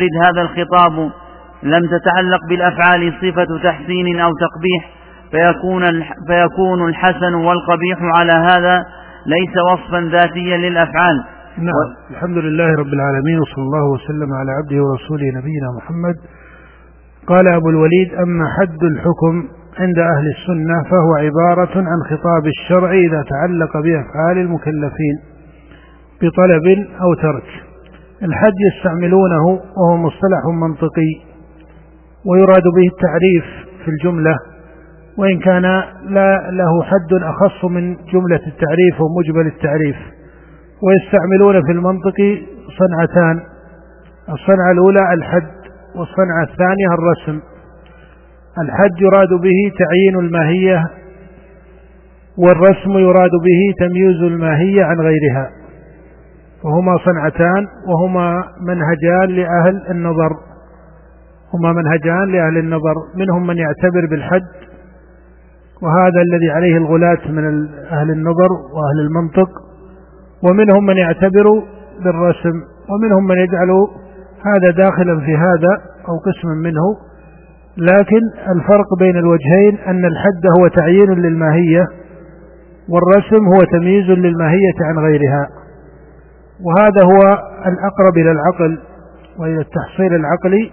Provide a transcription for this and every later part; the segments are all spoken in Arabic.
يرد هذا الخطاب لم تتعلق بالأفعال صفة تحسين أو تقبيح فيكون فيكون الحسن والقبيح على هذا ليس وصفا ذاتيا للأفعال. نعم. و... الحمد لله رب العالمين وصلى الله وسلم على عبده ورسوله نبينا محمد. قال أبو الوليد أما حد الحكم عند أهل السنة فهو عبارة عن خطاب الشرع إذا تعلق بأفعال المكلفين بطلب أو ترك. الحد يستعملونه وهو مصطلح منطقي ويراد به التعريف في الجملة وإن كان لا له حد أخص من جملة التعريف ومجمل التعريف ويستعملون في المنطق صنعتان الصنعة الأولى الحد والصنعة الثانية الرسم الحد يراد به تعيين الماهية والرسم يراد به تمييز الماهية عن غيرها. وهما صنعتان وهما منهجان لأهل النظر. هما منهجان لأهل النظر منهم من يعتبر بالحد وهذا الذي عليه الغلاة من أهل النظر وأهل المنطق ومنهم من يعتبر بالرسم ومنهم من يجعل هذا داخلا في هذا أو قسم منه. لكن الفرق بين الوجهين أن الحد هو تعيين للماهية والرسم هو تمييز للماهية عن غيرها. وهذا هو الأقرب إلى العقل وإلى التحصيل العقلي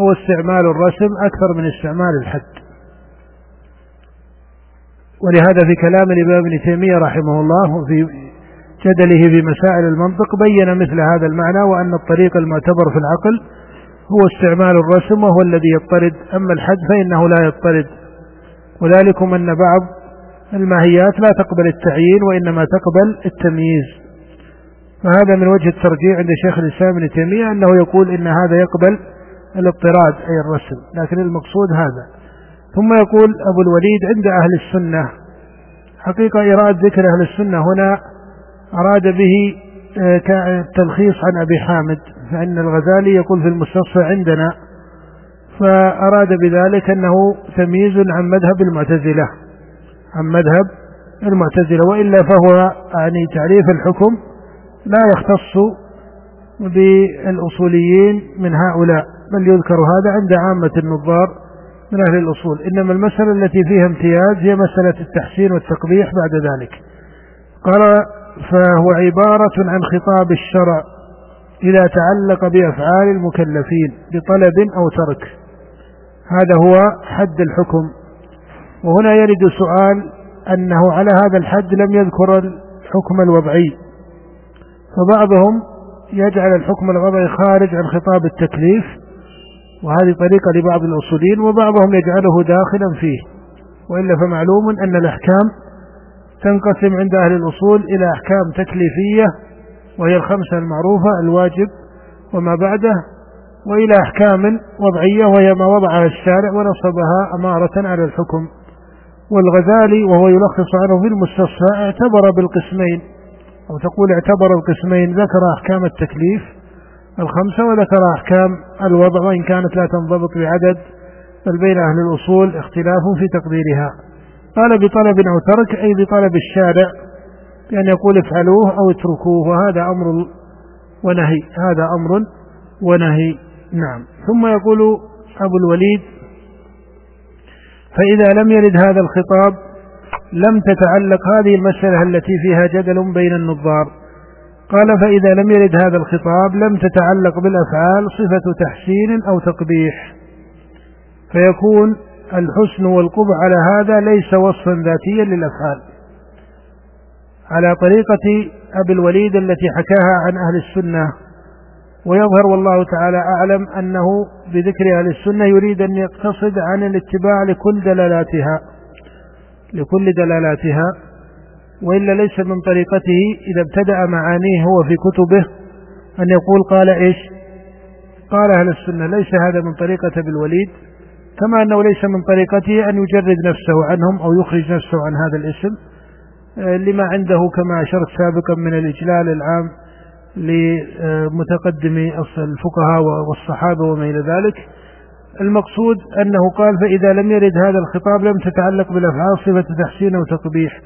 هو استعمال الرسم أكثر من استعمال الحد. ولهذا في كلام الإمام ابن تيمية رحمه الله في جدله في مسائل المنطق بين مثل هذا المعنى وأن الطريق المعتبر في العقل هو استعمال الرسم وهو الذي يضطرد أما الحد فإنه لا يضطرد وذلكم أن بعض الماهيات لا تقبل التعيين وإنما تقبل التمييز. فهذا من وجه الترجيع عند شيخ الإسلام ابن تيمية أنه يقول إن هذا يقبل الاضطراد أي الرسم لكن المقصود هذا. ثم يقول أبو الوليد عند أهل السنة حقيقة إرادة ذكر أهل السنة هنا أراد به آه، تلخيص عن أبي حامد فإن الغزالي يقول في المستصفى عندنا فأراد بذلك أنه تمييز عن مذهب المعتزلة عن مذهب المعتزلة وإلا فهو يعني تعريف الحكم لا يختص بالأصوليين من هؤلاء بل يذكر هذا عند عامة النظار من أهل الأصول. إنما المسألة التي فيها امتياز هي مسألة التحسين والتقبيح بعد ذلك. قال فهو عبارة عن خطاب الشرع إذا تعلق بأفعال المكلفين بطلب أو ترك. هذا هو حد الحكم. وهنا يرد سؤال أنه على هذا الحد لم يذكر الحكم الوضعي. فبعضهم يجعل الحكم الوضعي خارج عن خطاب التكليف وهذه طريقة لبعض الأصوليين وبعضهم يجعله داخلا فيه. وإلا فمعلوم أن الأحكام تنقسم عند أهل الأصول إلى أحكام تكليفية وهي الخمسة المعروفة الواجب وما بعده وإلى أحكام وضعية وهي ما وضعها الشارع ونصبها أمارة على الحكم. والغزالي وهو يلخص عنه في المستصفى اعتبر بالقسمين. أو تقول اعتبر القسمين ذكر أحكام التكليف الخمسة وذكر أحكام الوضع وإن كانت لا تنضبط بعدد بل بين أهل الأصول اختلاف في تقديرها. قال بطلب أو ترك أي بطلب الشارع بأن يقول افعلوه أو اتركوه وهذا أمر ونهي هذا أمر ونهي. نعم. ثم يقول أبو الوليد فإذا لم يرد هذا الخطاب لم تتعلق هذه المسألة التي فيها جدل بين النظار. قال فإذا لم يرد هذا الخطاب لم تتعلق بالأفعال صفة تحسين أو تقبيح. فيكون الحسن والقبح على هذا ليس وصفا ذاتيا للأفعال. على طريقة أبي الوليد التي حكاها عن أهل السنة. ويظهر والله تعالى أعلم أنه بذكر أهل السنة يريد أن يقتصد عن الاتباع لكل دلالاتها. لكل دلالاتها وإلا ليس من طريقته إذا ابتدأ معانيه هو في كتبه أن يقول قال إيش؟ قال أهل السنة ليس هذا من طريقة أبي الوليد كما أنه ليس من طريقته أن يجرد نفسه عنهم أو يخرج نفسه عن هذا الاسم آه، لما عنده كما أشرت سابقا من الإجلال العام لمتقدمي الفقهاء والصحابة وما إلى ذلك. المقصود أنه قال فإذا لم يرد هذا الخطاب لم تتعلق بالأفعال صفة تحسين أو تقبيح.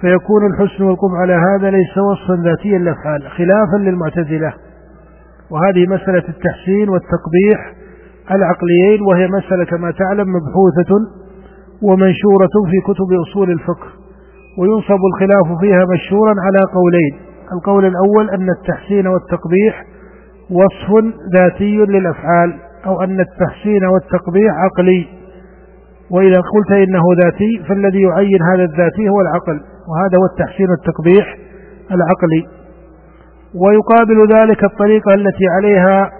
فيكون الحسن والقبح على هذا ليس وصفا ذاتيا للأفعال خلافا للمعتزلة. وهذه مسألة التحسين والتقبيح العقليين وهي مسألة كما تعلم مبحوثة ومنشورة في كتب أصول الفقه وينصب الخلاف فيها مشهورا على قولين. القول الأول أن التحسين والتقبيح وصف ذاتي للأفعال. أو أن التحسين والتقبيح عقلي. وإذا قلت إنه ذاتي فالذي يعين هذا الذاتي هو العقل وهذا هو التحسين والتقبيح العقلي. ويقابل ذلك الطريقة التي عليها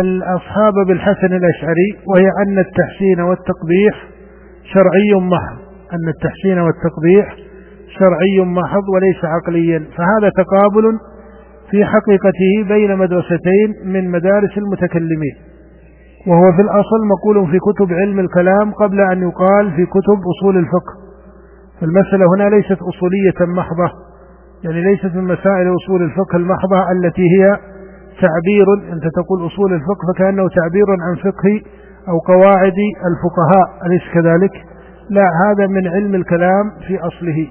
الأصحاب بالحسن الأشعري وهي أن التحسين والتقبيح شرعي محض. أن التحسين والتقبيح شرعي محض وليس عقليا. فهذا تقابل في حقيقته بين مدرستين من مدارس المتكلمين وهو في الأصل مقول في كتب علم الكلام قبل أن يقال في كتب أصول الفقه فالمسألة هنا ليست أصولية محضة يعني ليست من مسائل أصول الفقه المحضة التي هي تعبير أنت تقول أصول الفقه فكأنه تعبير عن فقه أو قواعد الفقهاء أليس كذلك؟ لا هذا من علم الكلام في أصله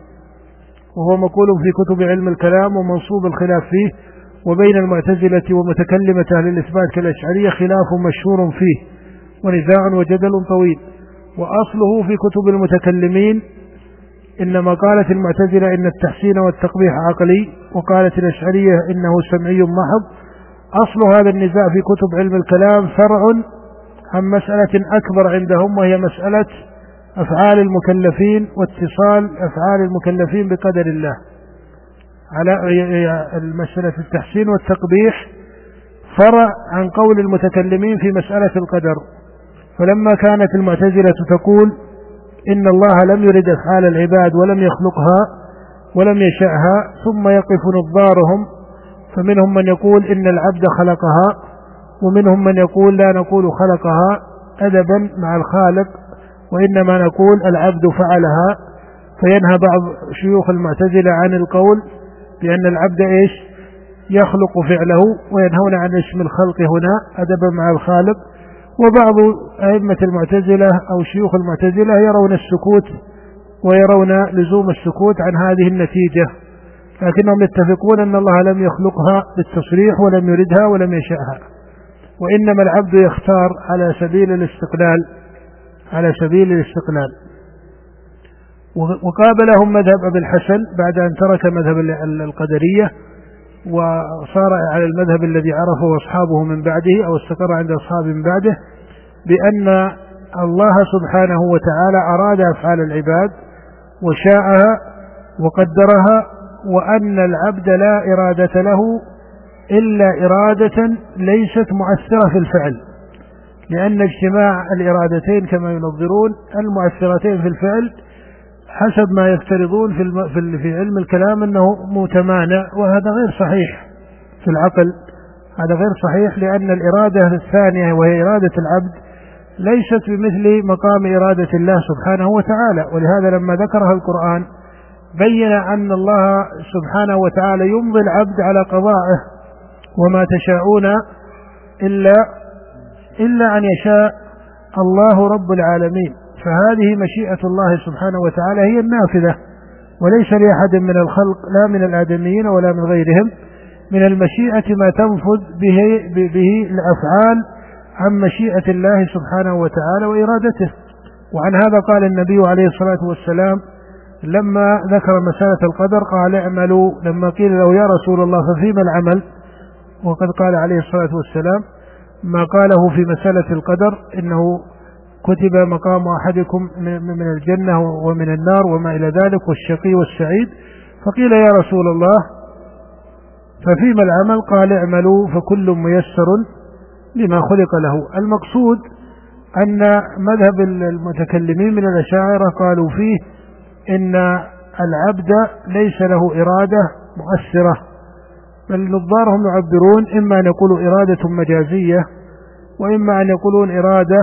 وهو مقول في كتب علم الكلام ومنصوب الخلاف فيه وبين المعتزلة ومتكلمة أهل الإثبات كالأشعرية خلاف مشهور فيه ونزاع وجدل طويل. وأصله في كتب المتكلمين إنما قالت المعتزلة إن التحسين والتقبيح عقلي وقالت الأشعرية إنه سمعي محض. أصل هذا النزاع في كتب علم الكلام فرع عن مسألة أكبر عندهم وهي مسألة أفعال المكلفين واتصال أفعال المكلفين بقدر الله. على مسألة التحسين والتقبيح فرع عن قول المتكلمين في مسألة القدر. فلما كانت المعتزلة تقول إن الله لم يرد أفعال العباد ولم يخلقها ولم يشأها ثم يقف نظارهم فمنهم من يقول إن العبد خلقها ومنهم من يقول لا نقول خلقها أدبا مع الخالق وإنما نقول العبد فعلها. فينهى بعض شيوخ المعتزلة عن القول بأن العبد إيش؟ يخلق فعله وينهون عن اسم الخلق هنا أدبا مع الخالق. وبعض أئمة المعتزلة أو شيوخ المعتزلة يرون السكوت ويرون لزوم السكوت عن هذه النتيجة. لكنهم يتفقون أن الله لم يخلقها بالتصريح ولم يردها ولم يشأها وإنما العبد يختار على سبيل الاستقلال على سبيل الاستقلال. وقابلهم مذهب أبي الحسن بعد أن ترك مذهب القدرية وصار على المذهب الذي عرفه أصحابه من بعده أو استقر عند أصحابه من بعده بأن الله سبحانه وتعالى أراد أفعال العباد وشاءها وقدرها وأن العبد لا إرادة له إلا إرادة ليست مؤثرة في الفعل. لأن اجتماع الإرادتين كما ينظرون المؤثرتين في الفعل حسب ما يفترضون في. في, علم الكلام أنه متمانع وهذا غير صحيح في العقل هذا غير صحيح لأن الإرادة الثانية وهي إرادة العبد ليست بمثل مقام إرادة الله سبحانه وتعالى ولهذا لما ذكرها القرآن بين أن الله سبحانه وتعالى يمضي العبد على قضائه وما تشاءون إلا إلا أن يشاء الله رب العالمين فهذه مشيئة الله سبحانه وتعالى هي النافذة وليس لأحد من الخلق لا من الآدميين ولا من غيرهم من المشيئة ما تنفذ به, به الأفعال عن مشيئة الله سبحانه وتعالى وإرادته. وعن هذا قال النبي عليه الصلاة والسلام لما ذكر مسألة القدر قال اعملوا. لما قيل له يا رسول الله ففيما العمل؟ وقد قال عليه الصلاة والسلام ما قاله في مسألة القدر إنه كتب مقام أحدكم من الجنة ومن النار وما إلى ذلك والشقي والسعيد. فقيل يا رسول الله ففيما العمل؟ قال اعملوا فكل ميسر لما خلق له. المقصود أن مذهب المتكلمين من الأشاعرة قالوا فيه إن العبد ليس له إرادة مؤثرة بل نظارهم يعبرون إما أن يقولوا إرادة مجازية وإما أن يقولون إرادة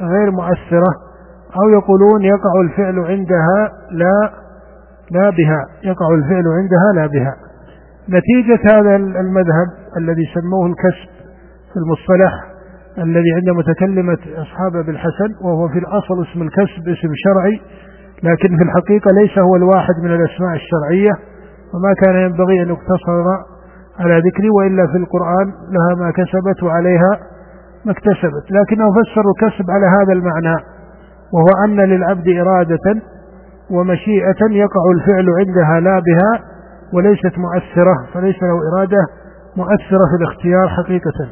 غير مؤثرة أو يقولون يقع الفعل عندها لا لا بها يقع الفعل عندها لا بها. نتيجة هذا المذهب الذي سموه الكسب في المصطلح الذي عند متكلمة أصحاب أبي الحسن وهو في الأصل اسم الكسب اسم شرعي لكن في الحقيقة ليس هو الواحد من الأسماء الشرعية وما كان ينبغي أن يقتصر على ذكري وإلا في القرآن لها ما كسبت وعليها ما اكتسبت لكنه فسر الكسب على هذا المعنى وهو أن للعبد إرادة ومشيئة يقع الفعل عندها لا بها وليست مؤثرة فليس له إرادة مؤثرة في الاختيار حقيقة.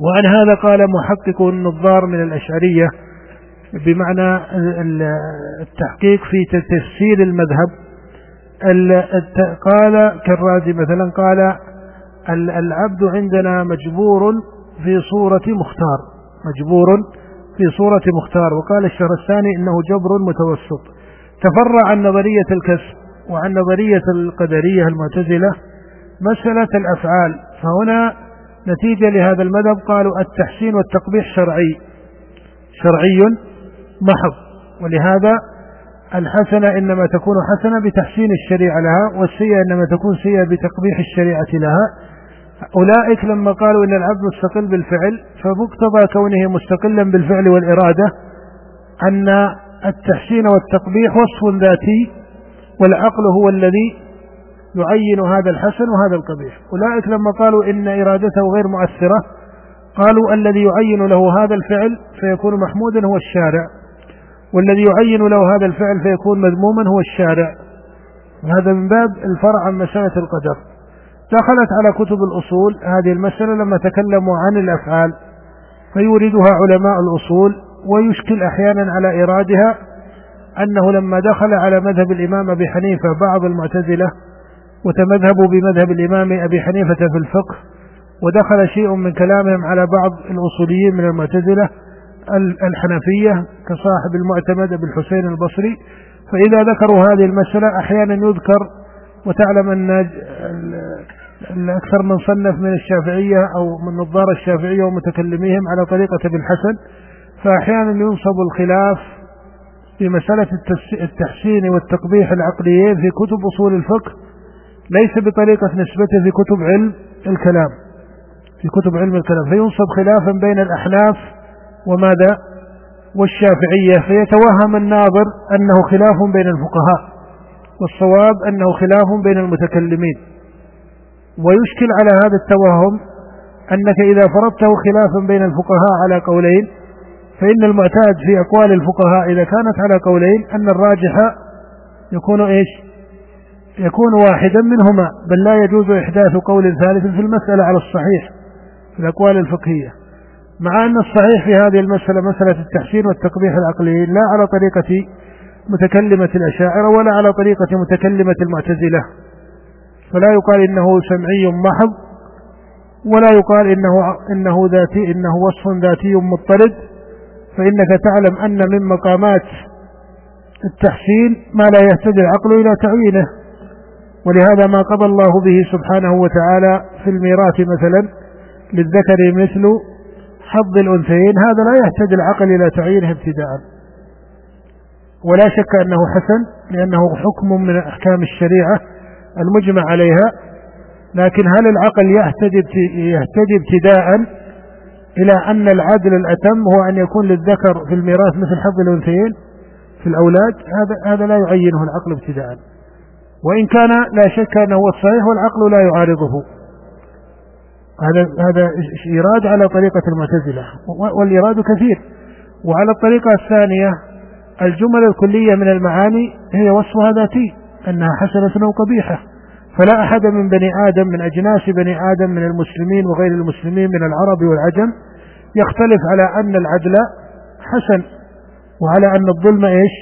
وعن هذا قال محقق النظار من الأشعرية بمعنى التحقيق في تفسير المذهب. قال كالرازي مثلا قال العبد عندنا مجبور في صورة مختار مجبور في صورة مختار. وقال الشهرستاني إنه جبر متوسط. تفرع عن نظرية الكسب وعن نظرية القدرية المعتزلة مسألة الأفعال. فهنا نتيجة لهذا المذهب قالوا التحسين والتقبيح شرعي شرعي محض. ولهذا الحسنة إنما تكون حسنة بتحسين الشريعة لها والسيئة إنما تكون سيئة بتقبيح الشريعة لها. أولئك لما قالوا إن العبد مستقل بالفعل فمقتضى كونه مستقلا بالفعل والإرادة أن التحسين والتقبيح وصف ذاتي والعقل هو الذي يعين هذا الحسن وهذا القبيح. أولئك لما قالوا إن إرادته غير مؤثرة قالوا الذي يعين له هذا الفعل فيكون محمودا هو الشارع والذي يعين له هذا الفعل فيكون مذموما هو الشارع. وهذا من باب الفرع عن مسألة القدر. دخلت على كتب الأصول هذه المسألة لما تكلموا عن الأفعال فيوردها علماء الأصول ويشكل أحيانا على إرادها أنه لما دخل على مذهب الإمام أبي حنيفة بعض المعتزلة وتمذهبوا بمذهب الإمام أبي حنيفة في الفقه ودخل شيء من كلامهم على بعض الأصوليين من المعتزلة الحنفية كصاحب المعتمد أبي الحسين البصري فإذا ذكروا هذه المسألة أحيانا يذكر وتعلم أن أكثر من صنف من الشافعية أو من نظار الشافعية ومتكلميهم على طريقة ابن حسن فأحيانا ينصب الخلاف في مسألة التحسين والتقبيح العقليين في كتب أصول الفقه ليس بطريقة نسبته في كتب علم الكلام. في كتب علم الكلام. فينصب خلافا بين الأحناف وماذا؟ والشافعية. فيتوهم الناظر أنه خلاف بين الفقهاء والصواب أنه خلاف بين المتكلمين. ويشكل على هذا التوهم أنك إذا فرضته خلافا بين الفقهاء على قولين فإن المعتاد في أقوال الفقهاء إذا كانت على قولين أن الراجح يكون إيش؟ يكون واحدا منهما بل لا يجوز إحداث قول ثالث في المسألة على الصحيح في الأقوال الفقهية. مع أن الصحيح في هذه المسألة مسألة التحسين والتقبيح العقلي لا على طريقة متكلمة الأشاعرة ولا على طريقة متكلمة المعتزلة. فلا يقال إنه سمعي محض ولا يقال إنه إنه ذاتي إنه وصف ذاتي مضطرد. فإنك تعلم أن من مقامات التحسين ما لا يهتدي العقل إلى تعيينه ولهذا ما قضى الله به سبحانه وتعالى في الميراث مثلا للذكر مثل حظ الأنثيين هذا لا يهتدي العقل إلى تعيينه ابتداء. ولا شك أنه حسن لأنه حكم من أحكام الشريعة. المجمع عليها لكن هل العقل يهتدي يهتدي ابتداء إلى أن العدل الأتم هو أن يكون للذكر في الميراث مثل حظ الأنثيين في الأولاد؟ هذا هذا لا يعينه العقل ابتداء. وإن كان لا شك أنه هو الصحيح والعقل لا يعارضه. هذا هذا إيراد على طريقة المعتزلة والإيراد كثير. وعلى الطريقة الثانية الجمل الكلية من المعاني هي وصفها ذاتي. أنها حسنة أو قبيحة. فلا أحد من بني آدم من أجناس بني آدم من المسلمين وغير المسلمين من العرب والعجم يختلف على أن العدل حسن وعلى أن الظلم إيش؟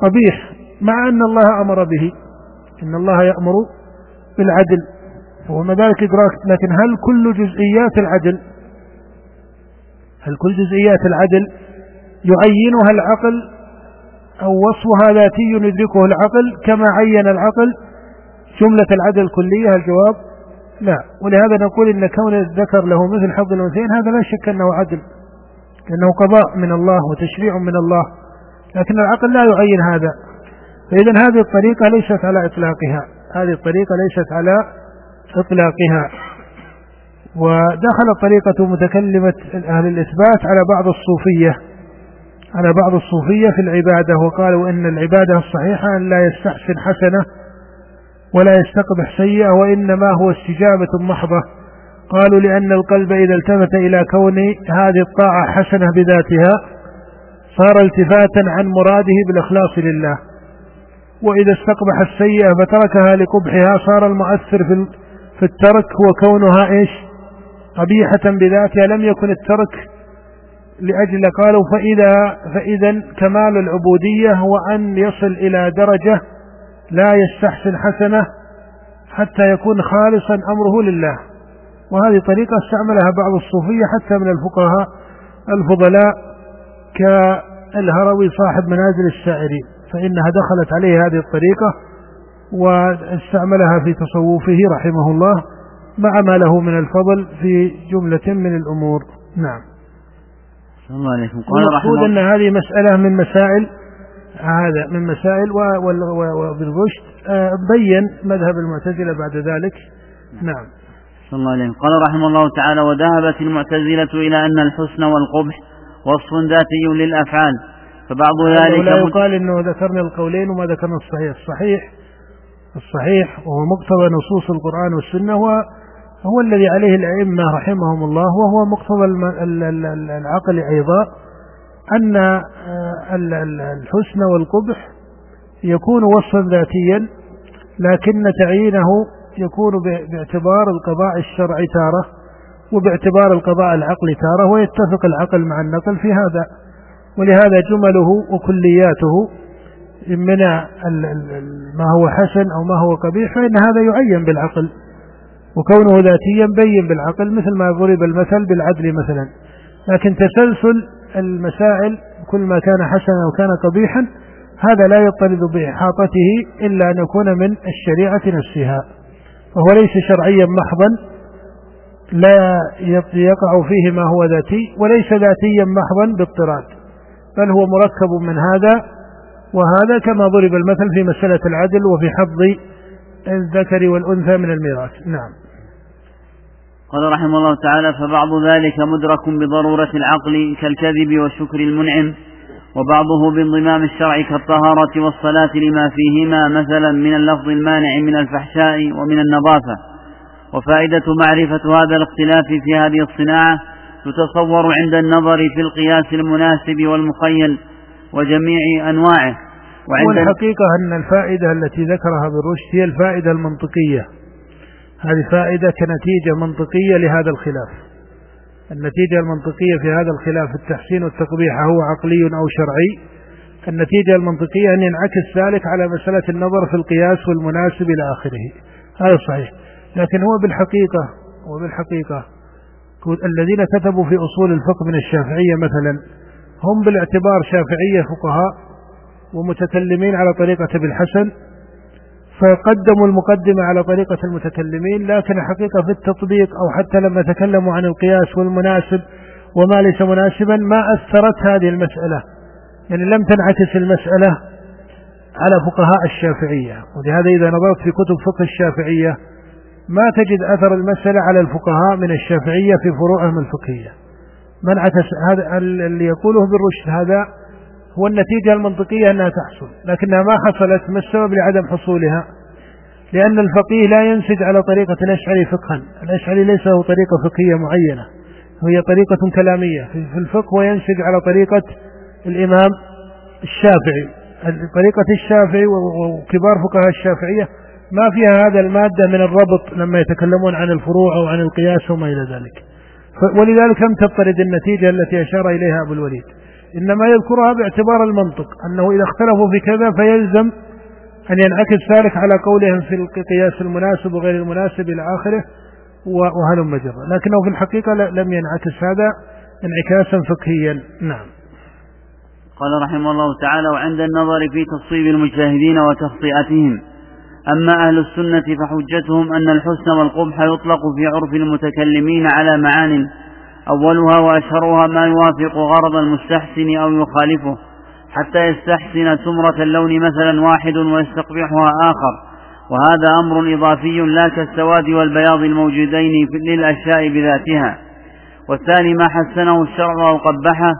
قبيح مع أن الله أمر به. إن الله يأمر بالعدل. وما ذلك إدراك لكن هل كل جزئيات العدل هل كل جزئيات العدل يعينها العقل؟ أو وصفها ذاتي يدركه العقل كما عين العقل. جملة العدل الكلية الجواب لا. ولهذا نقول إن كون الذكر له مثل حظ الأنثيين هذا لا شك أنه عدل لأنه قضاء من الله وتشريع من الله. لكن العقل لا يعين هذا. فإذا هذه الطريقة ليست على إطلاقها. هذه الطريقة ليست على إطلاقها. ودخل طريقة متكلمة أهل الإثبات على بعض الصوفية. على بعض الصوفية في العبادة وقالوا إن العبادة الصحيحة أن لا يستحسن حسنة ولا يستقبح سيئة وإنما هو استجابة محضة. قالوا لأن القلب إذا التفت إلى كون هذه الطاعة حسنة بذاتها صار التفاتا عن مراده بالإخلاص لله. وإذا استقبح السيئة فتركها لقبحها صار المؤثر في في الترك هو كونها إيش؟ قبيحة بذاتها. لم يكن الترك لأجل قالوا فإذا فإذا كمال العبودية هو أن يصل إلى درجة لا يستحسن حسنة حتى يكون خالصا أمره لله. وهذه طريقة استعملها بعض الصوفية حتى من الفقهاء الفضلاء كالهروي صاحب منازل السائرين فإنها دخلت عليه هذه الطريقة واستعملها في تصوفه رحمه الله مع ما له من الفضل في جملة من الأمور. نعم. الله عليكم. قال رحمه أن هذه مسألة من مسائل هذا من مسائل وابن رشد آه، بين مذهب المعتزلة بعد ذلك. نعم. صلى الله عليه قال رحمه الله تعالى وذهبت المعتزلة إلى أن الحسن والقبح وصف ذاتي للأفعال. فبعض ذلك لا يقال إنه ذكرنا القولين وما ذكرنا الصحيح. الصحيح الصحيح وهو مقتضى نصوص القرآن والسنة هو هو الذي عليه الأئمة رحمهم الله وهو مقتضى العقل أيضا أن آه، الحسن والقبح يكون وصفا ذاتيا لكن تعيينه يكون باعتبار القضاء الشرعي تارة وباعتبار القضاء العقلي تارة ويتفق العقل مع النقل في هذا. ولهذا جمله وكلياته من ما هو حسن أو ما هو قبيح فإن هذا يعين بالعقل. وكونه ذاتيا بين بالعقل مثل ما ضرب المثل بالعدل مثلا. لكن تسلسل المسائل كل ما كان حسنا وكان قبيحا هذا لا يطرد بإحاطته إلا أن يكون من الشريعة نفسها. فهو ليس شرعيا محضا لا يقع فيه ما هو ذاتي وليس ذاتيا محضا باضطراد. بل هو مركب من هذا وهذا كما ضرب المثل في مسألة العدل وفي حظ الذكر والأنثى من الميراث. نعم. قال رحمه الله تعالى فبعض ذلك مدرك بضرورة العقل كالكذب وشكر المنعم وبعضه بانضمام الشرع كالطهارة والصلاة لما فيهما مثلا من اللفظ المانع من الفحشاء ومن النظافة. وفائدة معرفة هذا الاختلاف في هذه الصناعة تتصور عند النظر في القياس المناسب والمخيل وجميع أنواعه. وعند والحقيقة أن الفائدة التي ذكرها بالرشد هي الفائدة المنطقية. هذه فائدة كنتيجة منطقية لهذا الخلاف. النتيجة المنطقية في هذا الخلاف التحسين والتقبيح هو عقلي أو شرعي. النتيجة المنطقية أن ينعكس ذلك على مسألة النظر في القياس والمناسب إلى آخره. هذا صحيح. لكن هو بالحقيقة هو بالحقيقة الذين كتبوا في أصول الفقه من الشافعية مثلا هم بالاعتبار شافعية فقهاء ومتكلمين على طريقة ابن الحسن فقدموا المقدمة على طريقة المتكلمين لكن حقيقة في التطبيق أو حتى لما تكلموا عن القياس والمناسب وما ليس مناسبا ما أثرت هذه المسألة. يعني لم تنعكس المسألة على فقهاء الشافعية. ولهذا إذا نظرت في كتب فقه الشافعية ما تجد أثر المسألة على الفقهاء من الشافعية في فروعهم الفقهية. من عكس هذا اللي يقوله بالرشد هذا هو النتيجة المنطقية أنها تحصل لكنها ما حصلت ما السبب لعدم حصولها؟ لأن الفقيه لا ينسج على طريقة الأشعري فقها الأشعري ليس له طريقة فقهية معينة هي طريقة كلامية. في الفقه وينسج على طريقة الإمام الشافعي. طريقة الشافعي وكبار فقهاء الشافعية ما فيها هذا المادة من الربط لما يتكلمون عن الفروع أو عن القياس وما إلى ذلك. ولذلك لم تضطرد النتيجة التي أشار إليها أبو الوليد. إنما يذكرها باعتبار المنطق أنه إذا اختلفوا في كذا فيلزم أن ينعكس ذلك على قولهم في القياس المناسب وغير المناسب إلى آخره وهلم جرا لكنه في الحقيقة لم ينعكس هذا انعكاسا فقهيا. نعم. قال رحمه الله تعالى وعند النظر في تصويب المجتهدين وتخطئتهم أما أهل السنة فحجتهم أن الحسن والقبح يطلق في عرف المتكلمين على معان أولها وأشهرها ما يوافق غرض المستحسن أو يخالفه حتى يستحسن سمرة اللون مثلا واحد ويستقبحها آخر. وهذا أمر إضافي لا كالسواد والبياض الموجودين للأشياء بذاتها. والثاني ما حسنه الشرع أو قبحه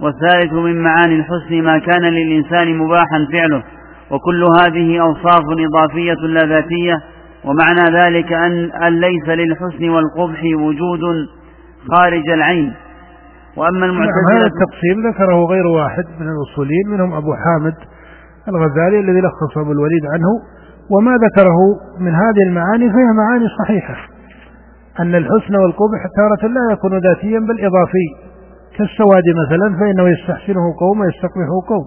والثالث من معاني الحسن ما كان للإنسان مباحا فعله. وكل هذه أوصاف إضافية لا ذاتية. ومعنى ذلك أن, ليس للحسن والقبح وجود خارج العين. وأما المعتزلة نعم هذا التقسيم ذكره غير واحد من الأصوليين منهم أبو حامد الغزالي الذي لخص أبو الوليد عنه وما ذكره من هذه المعاني فهي معاني صحيحة. أن الحسن والقبح تارة لا يكون ذاتيا بل إضافي. كالسواد مثلا فإنه يستحسنه قوم ويستقبحه قوم.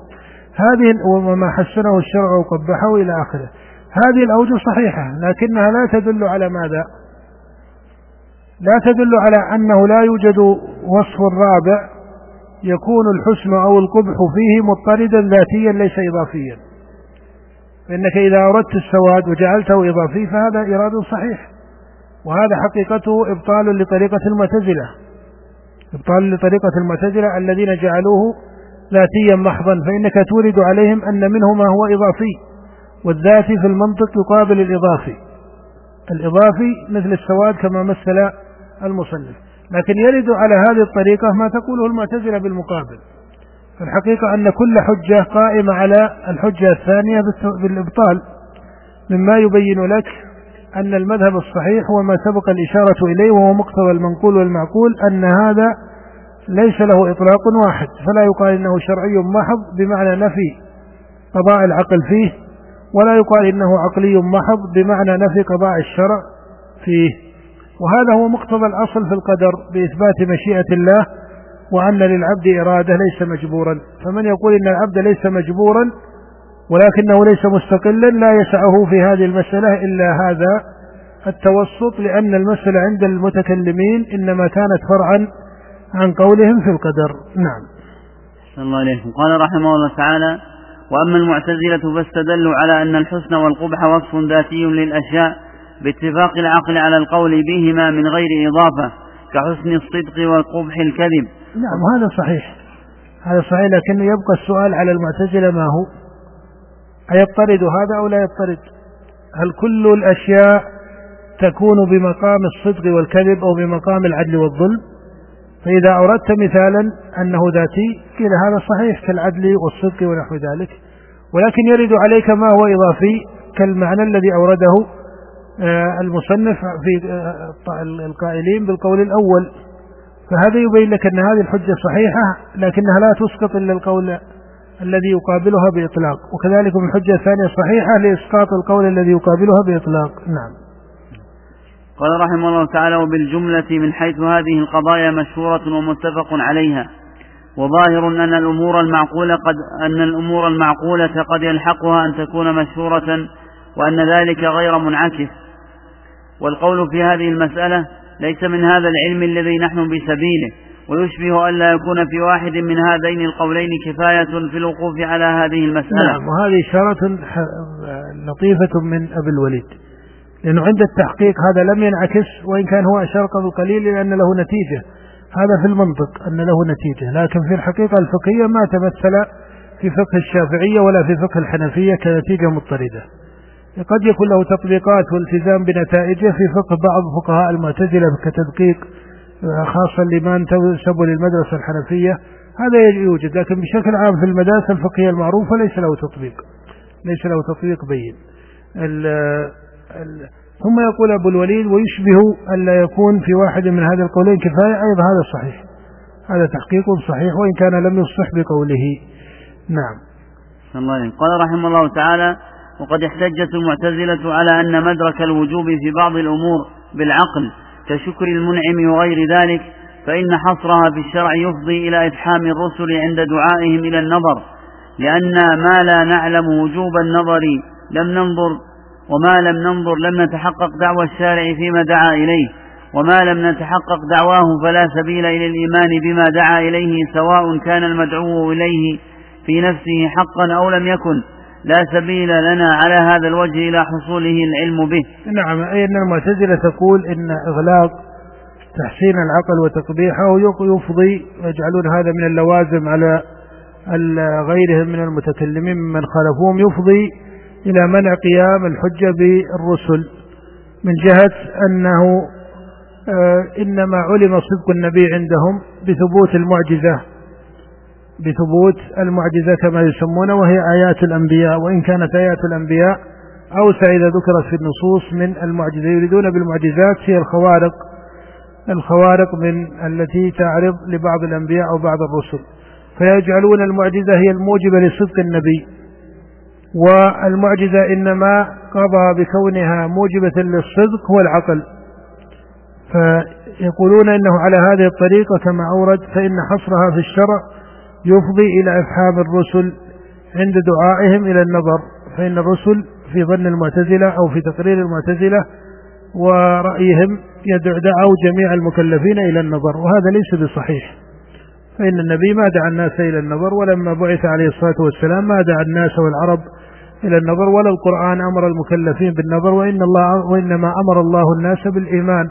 هذه وما حسنه الشرع وقبحه إلى آخره. هذه الأوجه صحيحة لكنها لا تدل على ماذا؟ لا تدل على أنه لا يوجد وصف رابع يكون الحسن أو القبح فيه مضطردا ذاتيا ليس إضافيا. فإنك إذا أردت السواد وجعلته إضافي فهذا إيراد صحيح وهذا حقيقته إبطال لطريقة المعتزلة. إبطال لطريقة المعتزلة الذين جعلوه ذاتيا محضا فإنك تورد عليهم أن منه ما هو إضافي والذاتي في المنطق يقابل الإضافي. الإضافي مثل السواد كما مثل المصنف. لكن يرد على هذه الطريقة ما تقوله المعتزلة بالمقابل. فالحقيقة أن كل حجة قائمة على الحجة الثانية بالإبطال. مما يبين لك أن المذهب الصحيح هو ما سبق الإشارة إليه وهو مقتضى المنقول والمعقول أن هذا ليس له إطلاق واحد. فلا يقال إنه شرعي محض بمعنى نفي قضاء العقل فيه ولا يقال إنه عقلي محض بمعنى نفي قضاء الشرع فيه. وهذا هو مقتضى الأصل في القدر بإثبات مشيئة الله وأن للعبد إرادة ليس مجبورا. فمن يقول إن العبد ليس مجبورا ولكنه ليس مستقلا لا يسعه في هذه المسألة إلا هذا التوسط لأن المسألة عند المتكلمين إنما كانت فرعا عن قولهم في القدر. نعم. الله عليكم. قال رحمه الله تعالى وأما المعتزلة فاستدلوا على أن الحسن والقبح وصف ذاتي للأشياء باتفاق العقل على القول بهما من غير إضافة كحسن الصدق وقبح الكذب. نعم هذا صحيح. هذا صحيح لكنه يبقى السؤال على المعتزلة ما هو؟ أيضطرد هذا أو لا يضطرد هل كل الأشياء تكون بمقام الصدق والكذب أو بمقام العدل والظلم؟ فإذا أردت مثالا أنه ذاتي قيل هذا صحيح كالعدل والصدق ونحو ذلك. ولكن يرد عليك ما هو إضافي كالمعنى الذي أورده المصنف في آه، القائلين بالقول الأول. فهذا يبين لك أن هذه الحجة صحيحة لكنها لا تسقط إلا القول الذي يقابلها بإطلاق. وكذلك الحجة الثانية صحيحة لإسقاط القول الذي يقابلها بإطلاق. نعم. قال رحمه الله تعالى وبالجملة من حيث هذه القضايا مشهورة ومتفق عليها وظاهر أن الأمور المعقولة قد أن الأمور المعقولة قد يلحقها أن تكون مشهورة وأن ذلك غير منعكس. والقول في هذه المسألة ليس من هذا العلم الذي نحن بسبيله ويشبه أن لا يكون في واحد من هذين القولين كفاية في الوقوف على هذه المسألة. نعم وهذه إشارة لطيفة من أبي الوليد لأنه عند التحقيق هذا لم ينعكس وإن كان هو أشار قبل قليل لأن له نتيجة. هذا في المنطق أن له نتيجة لكن في الحقيقة الفقهية ما تمثل في فقه الشافعية ولا في فقه الحنفية كنتيجة مضطردة. قد يكون له تطبيقات والتزام بنتائجه في فقه بعض فقهاء المعتزلة كتدقيق خاصة لمن تنسب للمدرسة الحنفية. هذا يوجد لكن بشكل عام في المدارس الفقهية المعروفة ليس له تطبيق ليس له تطبيق بين. ال ال ثم يقول أبو الوليد ويشبه أن لا يكون في واحد من هذه القولين كفاية أيضا هذا صحيح. هذا تحقيق صحيح وإن كان لم يصح بقوله. نعم. الله. قال رحمه الله تعالى وقد احتجت المعتزلة على أن مدرك الوجوب في بعض الأمور بالعقل كشكر المنعم وغير ذلك فإن حصرها في الشرع يفضي إلى إفحام الرسل عند دعائهم إلى النظر لأن ما لا نعلم وجوب النظر لم ننظر وما لم ننظر لم نتحقق دعوى الشارع فيما دعا إليه وما لم نتحقق دعواه فلا سبيل إلى الإيمان بما دعا إليه سواء كان المدعو إليه في نفسه حقا أو لم يكن. لا سبيل لنا على هذا الوجه إلى حصوله العلم به. نعم أي أن المعتزلة تقول إن إغلاق تحسين العقل وتقبيحه يفضي يجعلون هذا من اللوازم على غيرهم من المتكلمين ممن خالفوهم يفضي إلى منع قيام الحجة بالرسل من جهة أنه آه، إنما علم صدق النبي عندهم بثبوت المعجزة. بثبوت المعجزة كما يسمونه وهي آيات الأنبياء. وإن كانت آيات الأنبياء أوسع إذا ذكرت في النصوص من المعجزة يريدون بالمعجزات هي الخوارق. الخوارق من التي تعرض لبعض الأنبياء أو بعض الرسل. فيجعلون المعجزة هي الموجبة لصدق النبي. والمعجزة إنما قضى بكونها موجبة للصدق هو العقل فيقولون إنه على هذه الطريقة كما أورد فإن حصرها في الشرع يفضي إلى إفحام الرسل عند دعائهم إلى النظر فإن الرسل في ظن المعتزلة أو في تقرير المعتزلة ورأيهم دعوا جميع المكلفين إلى النظر وهذا ليس بصحيح. فإن النبي ما دعا الناس إلى النظر ولما بعث عليه الصلاة والسلام ما دعا الناس والعرب إلى النظر ولا القرآن أمر المكلفين بالنظر وإن الله وإنما أمر الله الناس بالإيمان.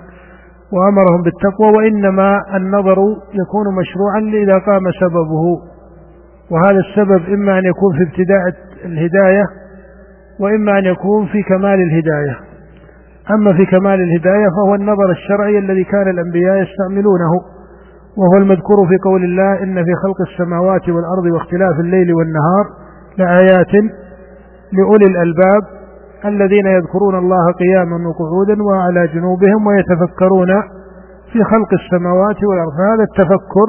وأمرهم بالتقوى وإنما النظر يكون مشروعا إذا قام سببه. وهذا السبب إما أن يكون في ابتداء الهداية وإما أن يكون في كمال الهداية. أما في كمال الهداية فهو النظر الشرعي الذي كان الأنبياء يستعملونه وهو المذكور في قول الله إن في خلق السماوات والأرض واختلاف الليل والنهار لآيات لأولي الألباب. الذين يذكرون الله قياما وقعودا وعلى جنوبهم ويتفكرون في خلق السماوات والأرض. هذا التفكر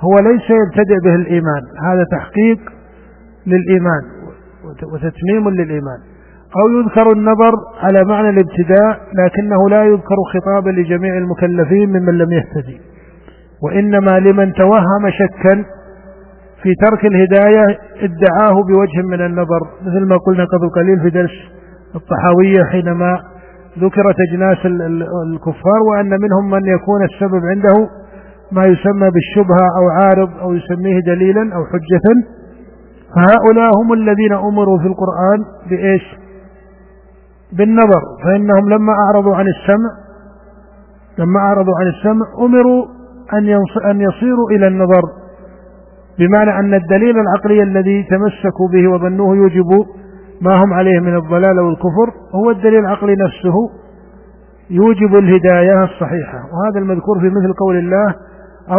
هو ليس يبتدئ به الإيمان. هذا تحقيق للإيمان وتتميم للإيمان. أو يذكر النظر على معنى الابتداء لكنه لا يذكر خطابا لجميع المكلفين ممن لم يهتدي. وإنما لمن توهم شكا في ترك الهداية ادعاه بوجه من النظر مثل ما قلنا قبل قليل في درس الطحاوية حينما ذكرت أجناس الكفار وأن منهم من يكون السبب عنده ما يسمى بالشبهة أو عارض أو يسميه دليلا أو حجة. فهؤلاء هم الذين أمروا في القرآن بإيش؟ بالنظر. فإنهم لما أعرضوا عن السمع لما أعرضوا عن السمع أمروا أن أن يصيروا إلى النظر. بمعنى أن الدليل العقلي الذي تمسكوا به وظنوه يوجب ما هم عليه من الضلال والكفر هو الدليل العقلي نفسه يوجب الهداية الصحيحة. وهذا المذكور في مثل قول الله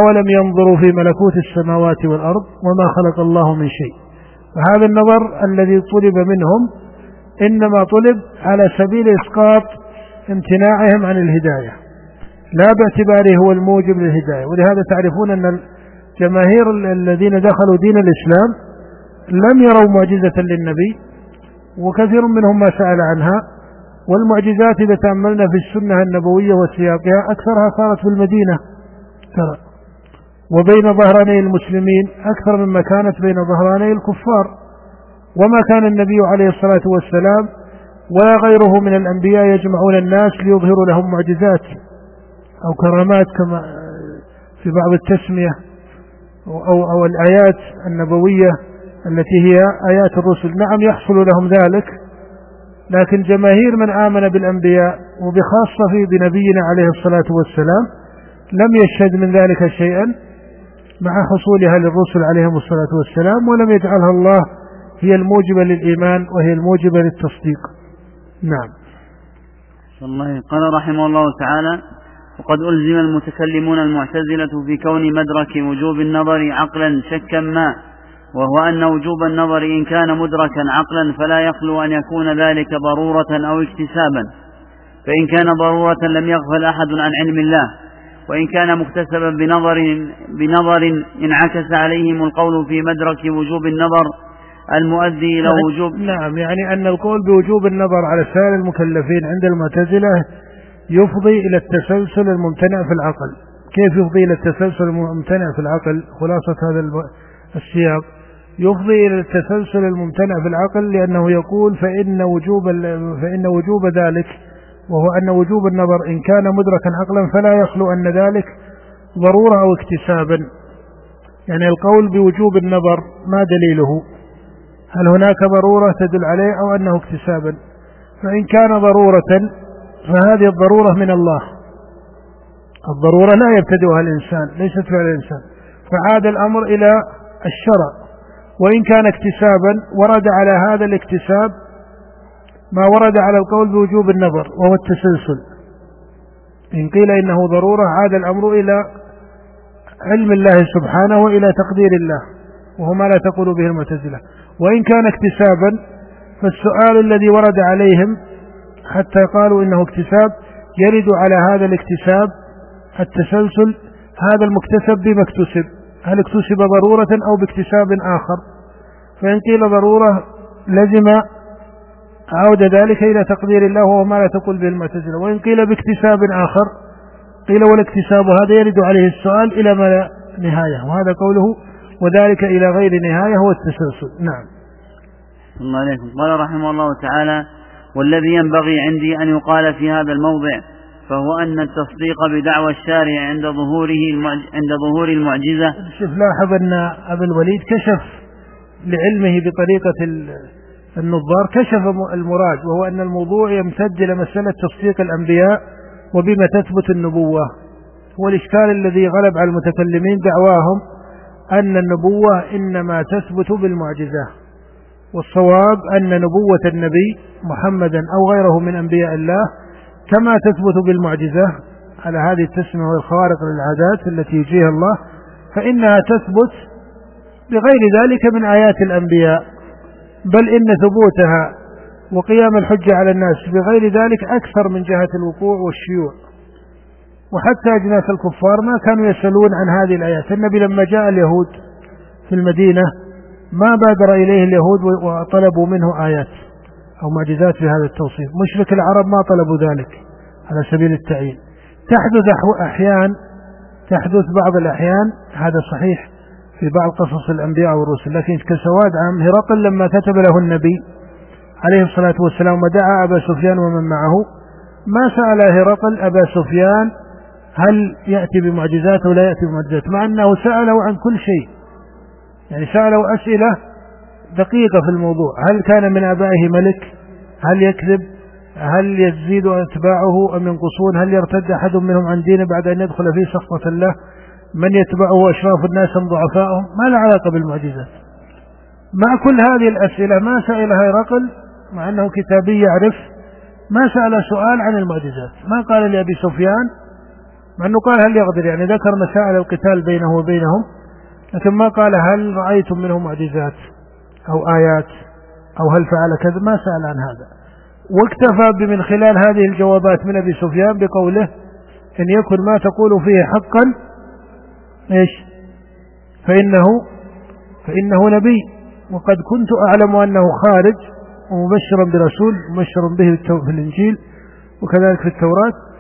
أولم ينظروا في ملكوت السماوات والأرض وما خلق الله من شيء. فهذا النظر الذي طلب منهم إنما طلب على سبيل إسقاط امتناعهم عن الهداية. لا باعتباره هو الموجب للهداية. ولهذا تعرفون أن الجماهير الذين دخلوا دين الإسلام لم يروا معجزة للنبي. وكثير منهم ما سأل عنها والمعجزات إذا تأملنا في السنة النبوية وسياقها أكثرها صارت في المدينة. ترى. وبين ظهراني المسلمين أكثر مما كانت بين ظهراني الكفار. وما كان النبي عليه الصلاة والسلام ولا غيره من الأنبياء يجمعون الناس ليظهروا لهم معجزات أو كرامات كما في بعض التسمية أو, أو الآيات النبوية. التي هي آيات الرسل. نعم يحصل لهم ذلك لكن جماهير من آمن بالأنبياء وبخاصة بنبينا عليه الصلاة والسلام لم يشهد من ذلك شيئا مع حصولها للرسل عليهم الصلاة والسلام ولم يجعلها الله هي الموجبة للإيمان وهي الموجبة للتصديق. نعم. الله. قال رحمه الله تعالى وقد ألزم المتكلمون المعتزلة في كون مدرك وجوب النظر عقلا شكا ما وهو أن وجوب النظر إن كان مدركا عقلا فلا يخلو أن يكون ذلك ضرورة أو اكتسابا. فإن كان ضرورة لم يغفل أحد عن علم الله. وإن كان مكتسبا بنظر بنظر انعكس عليهم القول في مدرك وجوب النظر المؤدي إلى وجوب نعم يعني أن القول بوجوب النظر على سائر المكلفين عند المعتزلة يفضي إلى التسلسل الممتنع في العقل. كيف يفضي إلى التسلسل الممتنع في العقل؟ خلاصة هذا السياق. يفضي إلى التسلسل الممتنع في العقل لأنه يقول فإن وجوب فإن وجوب ذلك وهو أن وجوب النظر إن كان مدركا عقلا فلا يخلو أن ذلك ضرورة أو اكتسابا. يعني القول بوجوب النظر ما دليله؟ هل هناك ضرورة تدل عليه أو أنه اكتسابا؟ فإن كان ضرورة فهذه الضرورة من الله. الضرورة لا يبتدئها الإنسان ليست فعل الإنسان. فعاد الأمر إلى الشرع. وإن كان اكتسابا ورد على هذا الاكتساب ما ورد على القول بوجوب النظر وهو التسلسل. إن قيل إنه ضرورة عاد الأمر إلى علم الله سبحانه وإلى تقدير الله وهو ما لا تقول به المعتزلة. وإن كان اكتسابا فالسؤال الذي ورد عليهم حتى قالوا إنه اكتساب يرد على هذا الاكتساب التسلسل هذا المكتسب بما اكتسب. هل اكتسب ضرورة أو باكتساب آخر؟ فإن قيل ضرورة لزم عود ذلك إلى تقدير الله وهو ما لا تقول به المعتزلة. وإن قيل باكتساب آخر قيل والاكتساب هذا يرد عليه السؤال إلى ما لا نهاية وهذا قوله وذلك إلى غير نهاية هو التسلسل نعم. الله عليكم. قال رحمه الله تعالى والذي ينبغي عندي أن يقال في هذا الموضع فهو أن التصديق بدعوى الشارع عند ظهوره المعج... عند ظهور المعجزة. شوف لاحظ أن أبا الوليد كشف لعلمه بطريقة النظار كشف المراد وهو أن الموضوع يمتد إلى مسألة تصديق الأنبياء وبما تثبت النبوة. والإشكال الذي غلب على المتكلمين دعواهم أن النبوة إنما تثبت بالمعجزة. والصواب أن نبوة النبي محمدا أو غيره من أنبياء الله كما تثبت بالمعجزة على هذه التسمية والخوارق للعادات التي يجيها الله فإنها تثبت بغير ذلك من آيات الأنبياء بل إن ثبوتها وقيام الحجة على الناس بغير ذلك أكثر من جهة الوقوع والشيوع. وحتى أجناس الكفار ما كانوا يسألون عن هذه الآيات. النبي لما جاء اليهود في المدينة ما بادر إليه اليهود وطلبوا منه آيات. أو معجزات في هذا التوصيف. مشرك العرب ما طلبوا ذلك على سبيل التعيين. تحدث أحيان تحدث بعض الأحيان هذا صحيح في بعض قصص الأنبياء والرسل لكن كسواد عام هرقل لما كتب له النبي عليه الصلاة والسلام ودعا أبا سفيان ومن معه. ما سأل هرقل أبا سفيان هل يأتي بمعجزات أو لا يأتي بمعجزات مع أنه سأله عن كل شيء. يعني سأله أسئلة دقيقة في الموضوع. هل كان من آبائه ملك؟ هل يكذب؟ هل يزيد أتباعه أم ينقصون؟ هل يرتد أحد منهم عن دينه بعد أن يدخل في سخطة الله من يتبعه أشراف الناس أم ضعفائهم ما له علاقة بالمعجزات. مع كل هذه الأسئلة ما سألها هرقل مع أنه كتابي يعرف. ما سأل سؤال عن المعجزات. ما قال لأبي سفيان؟ مع أنه قال هل يقدر يعني ذكر مسائل القتال بينه وبينهم لكن ما قال هل رأيتم منه معجزات. أو آيات أو هل فعل كذا؟ ما سأل عن هذا. واكتفى بمن خلال هذه الجوابات من أبي سفيان بقوله إن يكن ما تقول فيه حقا إيش؟ فإنه فإنه نبي. وقد كنت أعلم أنه خارج ومبشرا برسول مبشرا به في الإنجيل وكذلك في التوراة.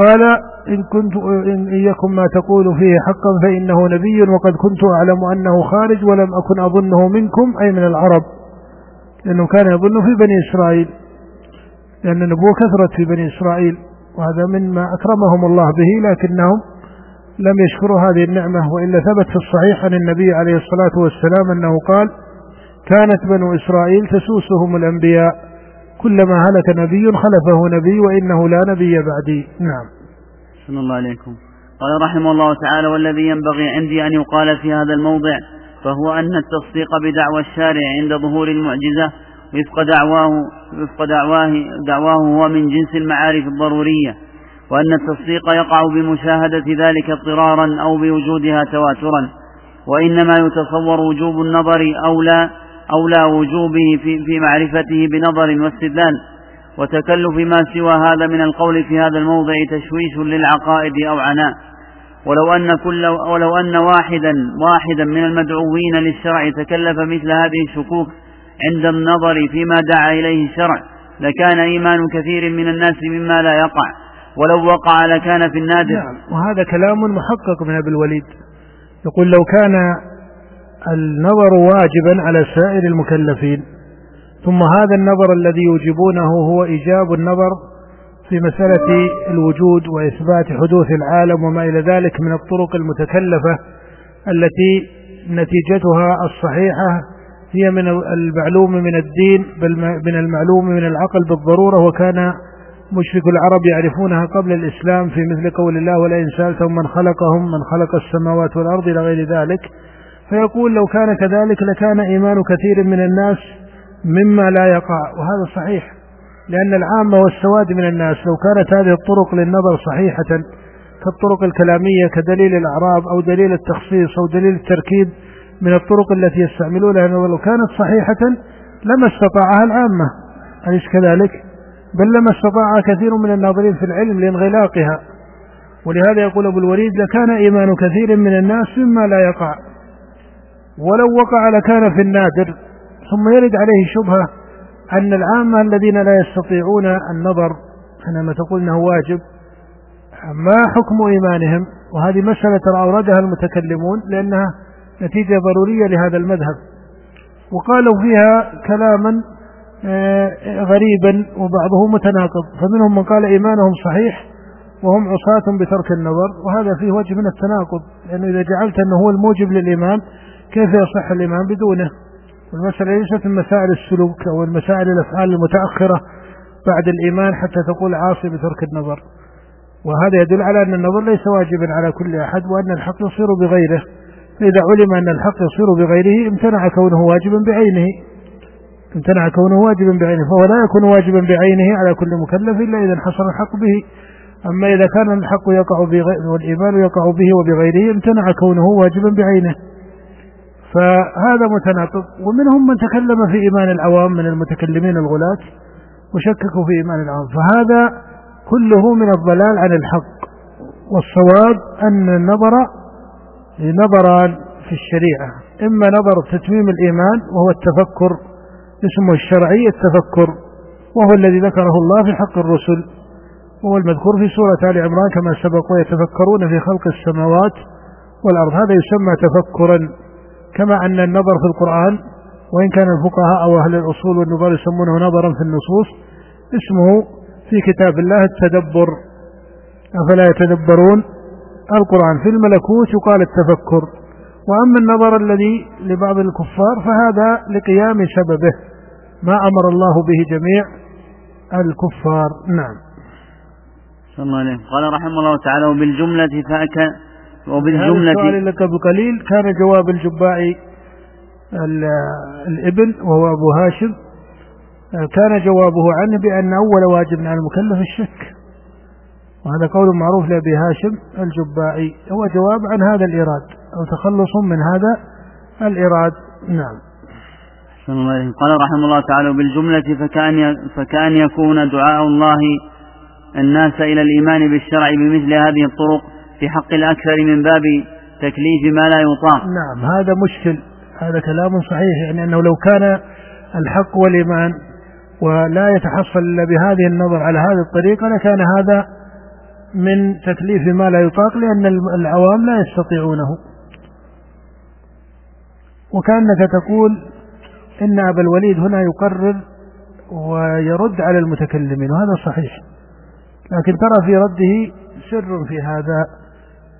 قال إن كنت إن يكن ما تقول فيه حقا فإنه نبي وقد كنت أعلم أنه خارج ولم أكن أظنه منكم أي من العرب لأنه كان يظن في بني إسرائيل لأن النبوة كثرت في بني إسرائيل وهذا مما أكرمهم الله به لكنهم لم يشكروا هذه النعمة وإلا ثبت في الصحيح عن النبي عليه الصلاة والسلام أنه قال كانت بنو إسرائيل تسوسهم الأنبياء. كلما هلك نبي خلفه نبي وإنه لا نبي بعدي. نعم. صلى الله عليكم. قال رحمه الله تعالى والذي ينبغي عندي أن يقال في هذا الموضع فهو أن التصديق بدعوى الشارع عند ظهور المعجزة وفق دعواه وفق دعواه دعواه هو من جنس المعارف الضرورية وأن التصديق يقع بمشاهدة ذلك اضطرارا أو بوجودها تواترا وإنما يتصور وجوب النظر أو لا أو لا وجوبه في, في معرفته بنظر واستدلال وتكلف ما سوى هذا من القول في هذا الموضع تشويش للعقائد أو عناء. ولو أن كل ولو أن واحدا واحدا من المدعوين للشرع تكلف مثل هذه الشكوك عند النظر فيما دعا إليه الشرع لكان إيمان كثير من الناس مما لا يقع. ولو وقع لكان في النادر. نعم وهذا كلام محقق من أبي الوليد. يقول لو كان النظر واجبا على سائر المكلفين. ثم هذا النظر الذي يوجبونه هو إيجاب النظر في مسألة الوجود وإثبات حدوث العالم وما إلى ذلك من الطرق المتكلفة التي نتيجتها الصحيحة هي من المعلوم من الدين بل من المعلوم من العقل بالضرورة. وكان مشرك العرب يعرفونها قبل الإسلام في مثل قول الله ولئن سألتهم من خلقهم من خلق السماوات والأرض إلى غير ذلك فيقول لو كان كذلك لكان إيمان كثير من الناس مما لا يقع وهذا صحيح لأن العامة والسواد من الناس لو كانت هذه الطرق للنظر صحيحة كالطرق الكلامية كدليل الأعراب أو دليل التخصيص أو دليل التركيب من الطرق التي يستعملونها ولو كانت صحيحة لما استطاعها العامة أليس كذلك؟ بل لما استطاع كثير من الناظرين في العلم لانغلاقها ولهذا يقول أبو الوليد لكان إيمان كثير من الناس مما لا يقع ولو وقع لكان في النادر ثم يرد عليه شبهة أن العامة الذين لا يستطيعون النظر حينما تقول أنه واجب ما حكم إيمانهم؟ وهذه مسألة ترى أوردها المتكلمون لأنها نتيجة ضرورية لهذا المذهب. وقالوا فيها كلاما آه، غريبا وبعضه متناقض. فمنهم من قال إيمانهم صحيح وهم عصاة بترك النظر وهذا فيه وجه من التناقض لأنه إذا جعلت أنه هو الموجب للإيمان كيف يصح الإيمان بدونه؟ والمسألة ليست من مسائل السلوك أو المسائل الأفعال المتأخرة بعد الإيمان حتى تقول عاصي بترك النظر. وهذا يدل على أن النظر ليس واجبا على كل أحد وأن الحق يصير بغيره. فإذا علم أن الحق يصير بغيره امتنع كونه واجبا بعينه. امتنع كونه واجبا بعينه فهو لا يكون واجبا بعينه على كل مكلف إلا إذا انحصر الحق به. أما إذا كان الحق يقع والإيمان يقع به وبغيره امتنع كونه واجبا بعينه. فهذا متناقض. ومنهم من تكلم في إيمان العوام من المتكلمين الغلاة وشككوا في إيمان العوام. فهذا كله من الضلال عن الحق. والصواب أن النظر نظران في الشريعة. إما نظر تتميم الإيمان وهو التفكر اسمه الشرعي التفكر وهو الذي ذكره الله في حق الرسل وهو المذكور في سورة آل عمران كما سبق ويتفكرون في خلق السماوات والأرض. هذا يسمى تفكرا. كما أن النظر في القرآن وإن كان الفقهاء أو أهل الأصول والنظر يسمونه نظرا في النصوص اسمه في كتاب الله التدبر. أفلا يتدبرون؟ القرآن في الملكوت يقال التفكر. وأما النظر الذي لبعض الكفار فهذا لقيام سببه. ما أمر الله به جميع الكفار. نعم. صلى الله عليه قال رحمه الله تعالى وبالجملة فأك وبالجملة السؤال لك بقليل كان جواب الجباعي الإبن وهو أبو هاشم. كان جوابه عنه بأن أول واجب على المكلف الشك. وهذا قول معروف لأبي هاشم الجبائي هو جواب عن هذا الإيراد أو تخلص من هذا الإيراد. نعم. قال رحمه الله تعالى بالجملة فكأن, فكأن يكون دعاء الله الناس إلى الإيمان بالشرع بمثل هذه الطرق. في حق الأكثر من باب تكليف ما لا يطاق. نعم هذا مشكل هذا كلام صحيح يعني أنه لو كان الحق والإيمان ولا يتحصل إلا بهذه النظر على هذه الطريقة لكان هذا من تكليف ما لا يطاق لأن العوام لا يستطيعونه. وكأنك تقول إن أبا الوليد هنا يقرر ويرد على المتكلمين وهذا صحيح. لكن ترى في رده سر في هذا.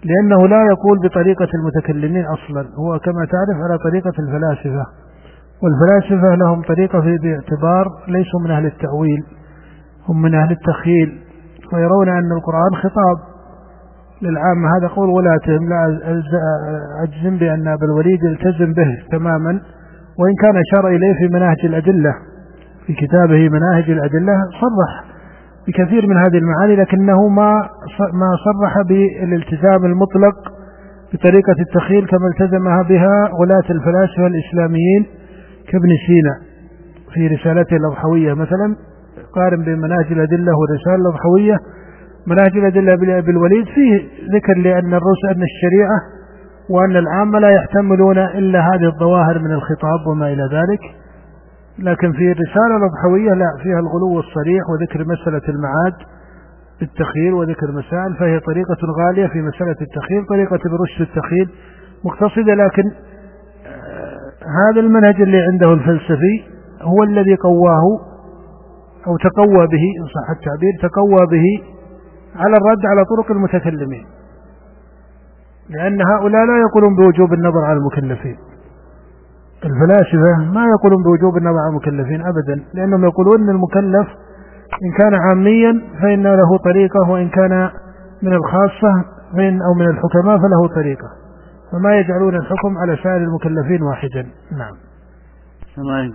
لأنه لا يقول بطريقة المتكلمين أصلا. هو كما تعرف على طريقة الفلاسفة. والفلاسفة لهم طريقة في باعتبار ليسوا من أهل التأويل هم من أهل التخيل ويرون أن القرآن خطاب للعامة. هذا قول ولاتهم لا أجزم بأن أبا الوليد يلتزم به تماما. وإن كان أشار إليه في مناهج الأدلة في كتابه مناهج الأدلة صرح بكثير من هذه المعاني لكنه ما ما صرح بالالتزام المطلق بطريقة التخيل كما التزمها بها غلاة الفلاسفة الإسلاميين كابن سينا في رسالته الأضحوية مثلا قارن بين مناهج الأدلة والرسالة الأضحوية مناهج الأدلة بالأبي الوليد فيه ذكر لأن الرسل أن الشريعة وأن العامة لا يحتملون إلا هذه الظواهر من الخطاب وما إلى ذلك. لكن في الرسالة الأضحوية لا فيها الغلو الصريح وذكر مسألة المعاد بالتخيل وذكر مسائل فهي طريقة غالية في مسألة التخيل طريقة برشد التخيل مقتصدة لكن هذا المنهج اللي عنده الفلسفي هو الذي قواه أو تقوى به إن صح التعبير تقوى به على الرد على طرق المتكلمين لأن هؤلاء لا يقولون بوجوب النظر على المكلفين. الفلاسفة ما يقولون بوجوب النظر على المكلفين أبدا لأنهم يقولون أن المكلف إن كان عاميا فإن له طريقة وإن كان من الخاصة فإن أو من الحكماء فله طريقة. فما يجعلون الحكم على سائر المكلفين واحدا. نعم.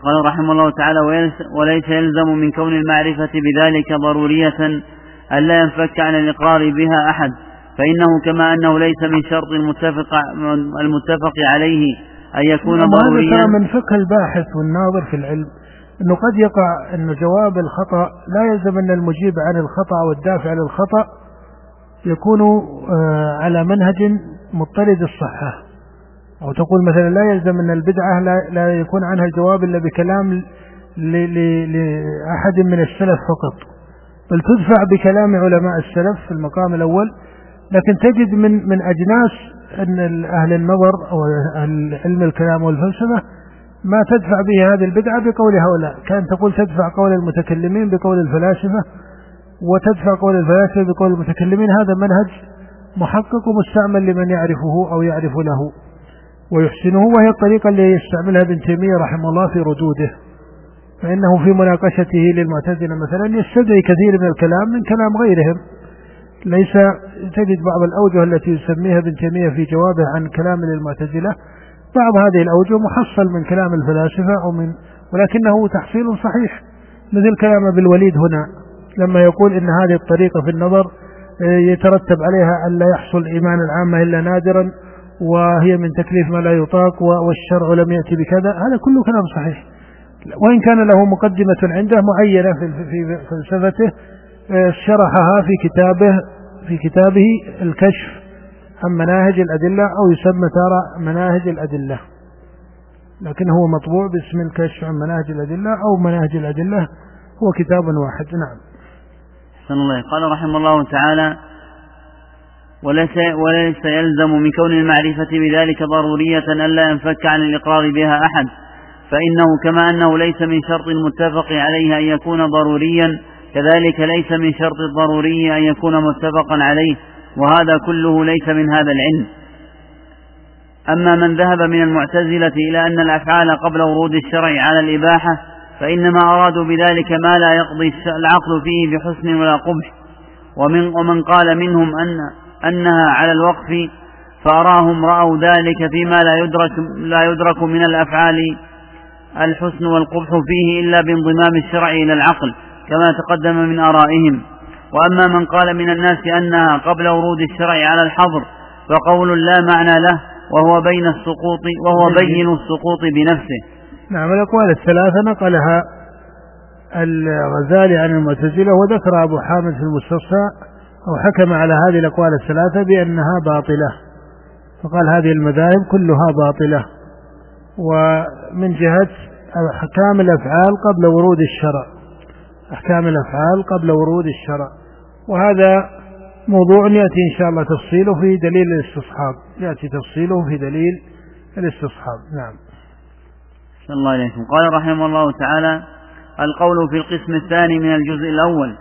قال رحمه الله تعالى وليس يلزم من كون المعرفة بذلك ضرورية ألا ينفك عن الإقرار بها أحد فإنه كما أنه ليس من شرط المتفق, المتفق عليه أن يكون ضروريا. من فقه الباحث والناظر في العلم أنه قد يقع أن جواب الخطأ لا يلزم أن المجيب عن الخطأ والدافع للخطأ يكون آه، على منهج مضطرد الصحة. أو تقول مثلا لا يلزم أن البدعة لا, لا يكون عنها الجواب إلا بكلام لأحد من السلف فقط. بل تدفع بكلام علماء السلف في المقام الأول لكن تجد من من أجناس أن أهل النظر أو علم الكلام والفلسفة ما تدفع به هذه البدعة بقول هؤلاء كأن تقول تدفع قول المتكلمين بقول الفلاسفة وتدفع قول الفلاسفة بقول المتكلمين هذا منهج محقق ومستعمل لمن يعرفه أو يعرف له ويحسنه وهي الطريقة اللي يستعملها ابن تيمية رحمه الله في ردوده فإنه في مناقشته للمعتزلة مثلا يستدعي كثير من الكلام من كلام غيرهم. ليس تجد بعض الأوجه التي يسميها ابن تيمية في جوابه عن كلام للمعتزلة. بعض هذه الأوجه محصل من كلام الفلاسفة أو من ولكنه تحصيل صحيح مثل كلام ابن الوليد هنا لما يقول إن هذه الطريقة في النظر آه، يترتب عليها أن لا يحصل إيمان العامة إلا نادرا وهي من تكليف ما لا يطاق والشرع لم يأتي بكذا. هذا كله كلام صحيح. وإن كان له مقدمة عنده معينة في فلسفته شرحها في كتابه في كتابه الكشف عن مناهج الأدلة أو يسمى ترى مناهج الأدلة. لكن هو مطبوع باسم الكشف عن مناهج الأدلة أو مناهج الأدلة. هو كتاب واحد نعم. أحسن الله. قال رحمه الله تعالى وليس, وليس يلزم من كون المعرفة بذلك ضرورية ألا ينفك عن الإقرار بها أحد فإنه كما أنه ليس من شرط المتفق عليه أن يكون ضروريا كذلك ليس من شرط الضروري أن يكون متفقا عليه وهذا كله ليس من هذا العلم. أما من ذهب من المعتزلة إلى أن الأفعال قبل ورود الشرع على الإباحة فإنما أرادوا بذلك ما لا يقضي العقل فيه بحسن ولا قبح. ومن, ومن قال منهم أن أنها على الوقف فأراهم رأوا ذلك فيما لا يدرك, لا يدرك من الأفعال الحسن والقبح فيه إلا بانضمام الشرع إلى العقل. كما تقدم من آرائهم. وأما من قال من الناس أنها قبل ورود الشرع على الحظر فقول لا معنى له وهو بين السقوط وهو بين السقوط بنفسه. نعم الأقوال الثلاثة نقلها الغزالي عن المعتزلة وذكر أبو حامد في المستصفى أو حكم على هذه الأقوال الثلاثة بأنها باطلة. فقال هذه المذاهب كلها باطلة. ومن جهة أحكام الأفعال قبل ورود الشرع. أحكام الأفعال قبل ورود الشرع. وهذا موضوع يأتي إن شاء الله تفصيله في دليل الاستصحاب. يأتي تفصيله في دليل الاستصحاب. نعم. الله عليكم قال رحمه الله تعالى القول في القسم الثاني من الجزء الأول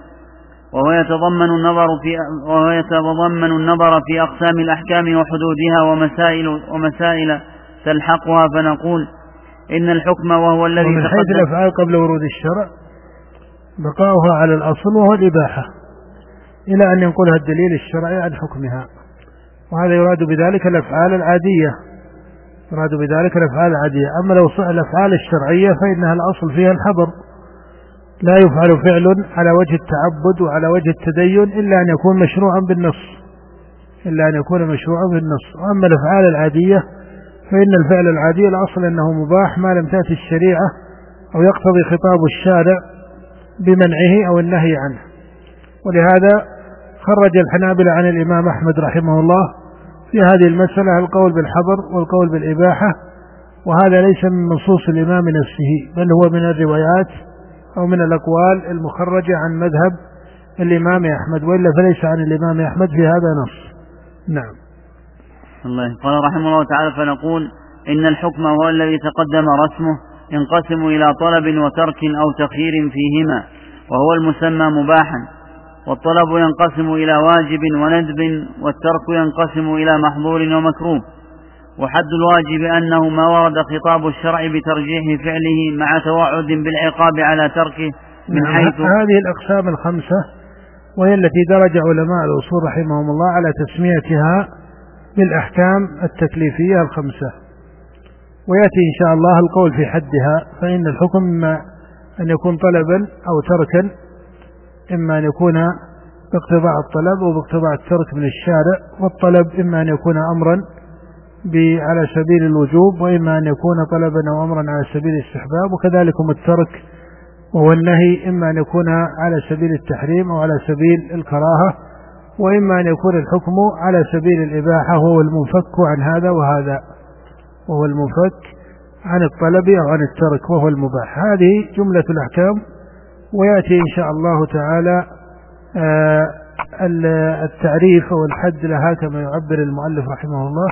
وهو يتضمن النظر في وهو يتضمن النظر في أقسام الأحكام وحدودها ومسائل ومسائل تلحقها فنقول إن الحكم وهو الذي ومن حيث الأفعال قبل ورود الشرع بقاؤها على الأصل وهو الإباحة إلى أن ينقلها الدليل الشرعي عن حكمها. وهذا يراد بذلك الأفعال العادية يراد بذلك الأفعال العادية. أما لو الأفعال الشرعية فإنها الأصل فيها الحظر لا يفعل فعل على وجه التعبد وعلى وجه التدين إلا أن يكون مشروعا بالنص إلا أن يكون مشروعا بالنص. وأما الأفعال العادية فإن الفعل العادي الأصل أنه مباح ما لم تأتي الشريعة أو يقتضي خطاب الشارع بمنعه أو النهي عنه. ولهذا خرج الحنابلة عن الإمام أحمد رحمه الله في هذه المسألة القول بالحظر والقول بالإباحة وهذا ليس من نصوص الإمام نفسه بل هو من الروايات أو من الأقوال المخرجة عن مذهب الإمام أحمد وإلا فليس عن الإمام أحمد في هذا نص. نعم. الله. قال رحمه الله تعالى فنقول إن الحكم هو الذي تقدم رسمه ينقسم إلى طلب وترك أو تخيير فيهما وهو المسمى مباحا. والطلب ينقسم إلى واجب وندب والترك ينقسم إلى محظور ومكروه. وحد الواجب أنه ما ورد خطاب الشرع بترجيح فعله مع توعد بالعقاب على تركه من نعم، حيث هذه الأقسام الخمسة وهي التي درج علماء الأصول رحمهم الله على تسميتها بالأحكام التكليفية الخمسة. ويأتي إن شاء الله القول في حدها فإن الحكم إما أن يكون طلبا أو تركا إما أن يكون باقتضاء الطلب أو باقتضاء الترك من الشارع والطلب إما أن يكون أمرا على سبيل الوجوب وإما أن يكون طلبا أو أمرا على سبيل الاستحباب وكذلكم الترك وهو النهي إما أن يكون على سبيل التحريم أو على سبيل الكراهة وإما أن يكون الحكم على سبيل الإباحة وهو المنفك عن هذا وهذا. وهو المنفك عن الطلب أو عن الترك وهو المباح. هذه جملة الأحكام ويأتي إن شاء الله تعالى آه، التعريف أو الحد لها كما يعبر المؤلف رحمه الله.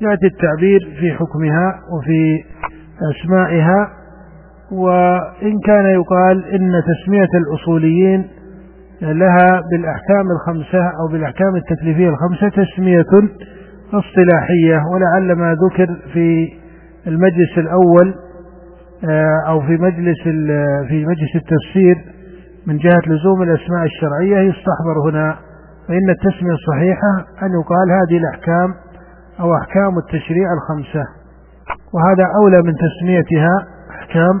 يأتي التعبير في حكمها وفي أسمائها وإن كان يقال إن تسمية الأصوليين لها بالأحكام الخمسة أو بالأحكام التكليفية الخمسة تسمية اصطلاحية ولعل ما ذكر في المجلس الأول آه، أو في مجلس في مجلس التفسير من جهة لزوم الأسماء الشرعية يستحضر هنا فإن التسمية الصحيحة أن يقال هذه الأحكام أو أحكام التشريع الخمسة. وهذا أولى من تسميتها أحكام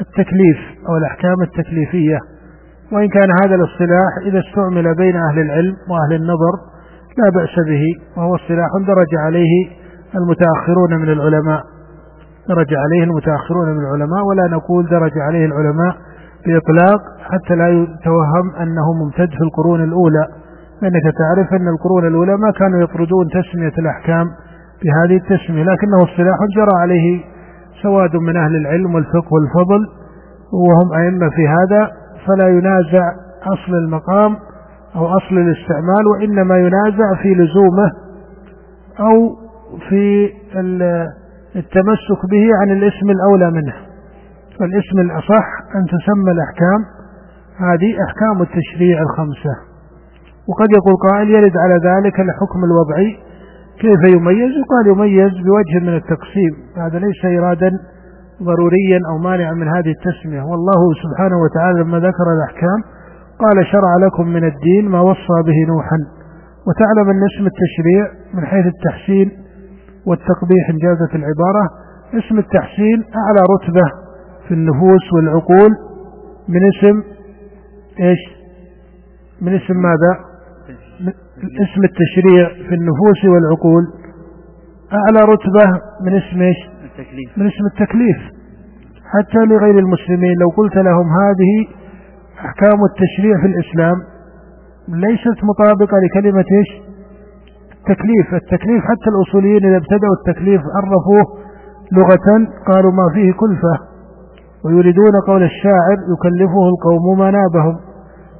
التكليف أو الأحكام التكليفية. وإن كان هذا الاصطلاح إذا استعمل بين أهل العلم وأهل النظر لا بأس به وهو اصطلاح درج عليه المتأخرون من العلماء. درج عليه المتأخرون من العلماء ولا نقول درج عليه العلماء بإطلاق حتى لا يتوهم أنه ممتد في القرون الأولى. فإنك تعرف أن القرون الأولى ما كانوا يطردون تسمية الأحكام بهذه التسمية لكنه اصطلاح جرى عليه سواد من أهل العلم والفقه والفضل وهم أئمة في هذا فلا ينازع أصل المقام أو أصل الاستعمال وإنما ينازع في لزومه أو في التمسك به عن الاسم الأولى منه. فالاسم الأصح أن تسمى الأحكام. هذه أحكام التشريع الخمسة. وقد يقول قائل يرد على ذلك الحكم الوضعي. كيف يميز؟ يقال يميز بوجه من التقسيم. هذا ليس إرادا ضروريا أو مانعا من هذه التسمية. والله سبحانه وتعالى لما ذكر الأحكام قال شرع لكم من الدين ما وصى به نوحا وتعلم أن اسم التشريع من حيث التحسين والتقبيح إن جازت العبارة اسم التحسين أعلى رتبة في النفوس والعقول من اسم إيش؟ من اسم ماذا؟ اسم التشريع في النفوس والعقول أعلى رتبة من اسم؟ التكليف من اسم التكليف حتى لغير المسلمين لو قلت لهم هذه أحكام التشريع في الإسلام ليست مطابقة لكلمة إيش؟ التكليف، التكليف حتى الأصوليين إذا ابتدأوا التكليف عرفوه لغة قالوا ما فيه كلفة. ويريدون قول الشاعر يكلفه القوم ما نابهم.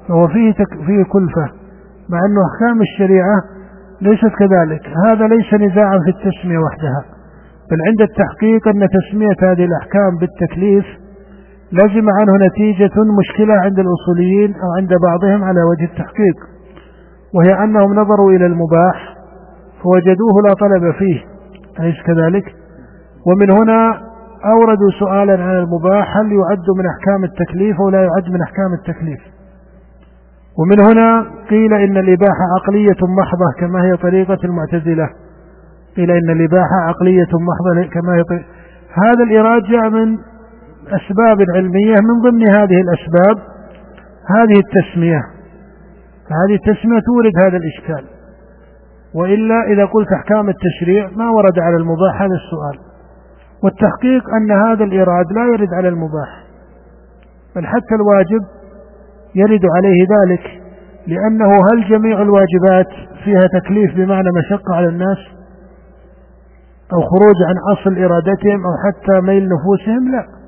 فهو فيه تك فيه كلفة. مع أن أحكام الشريعة ليست كذلك. هذا ليس نزاعا في التسمية وحدها. بل عند التحقيق أن تسمية هذه الأحكام بالتكليف لزم عنه نتيجة مشكلة عند الأصوليين أو عند بعضهم على وجه التحقيق وهي أنهم نظروا إلى المباح فوجدوه لا طلب فيه أليس كذلك؟ ومن هنا أوردوا سؤالا عن المباح هل يعد من أحكام التكليف أو لا يعد من أحكام التكليف ومن هنا قيل إن الإباحة عقلية محضة كما هي طريقة المعتزلة قيل إن الإباحة عقلية محضة كما هي طريقة هذا الإيراد جاء من أسباب علمية من ضمن هذه الأسباب هذه التسمية. فهذه التسمية تورد هذا الإشكال. وإلا إذا قلت أحكام التشريع ما ورد على المباح هذا السؤال. والتحقيق أن هذا الإيراد لا يرد على المباح. بل حتى الواجب يرد عليه ذلك لأنه هل جميع الواجبات فيها تكليف بمعنى مشقة على الناس؟ أو خروج عن أصل إرادتهم أو حتى ميل نفوسهم؟ لا.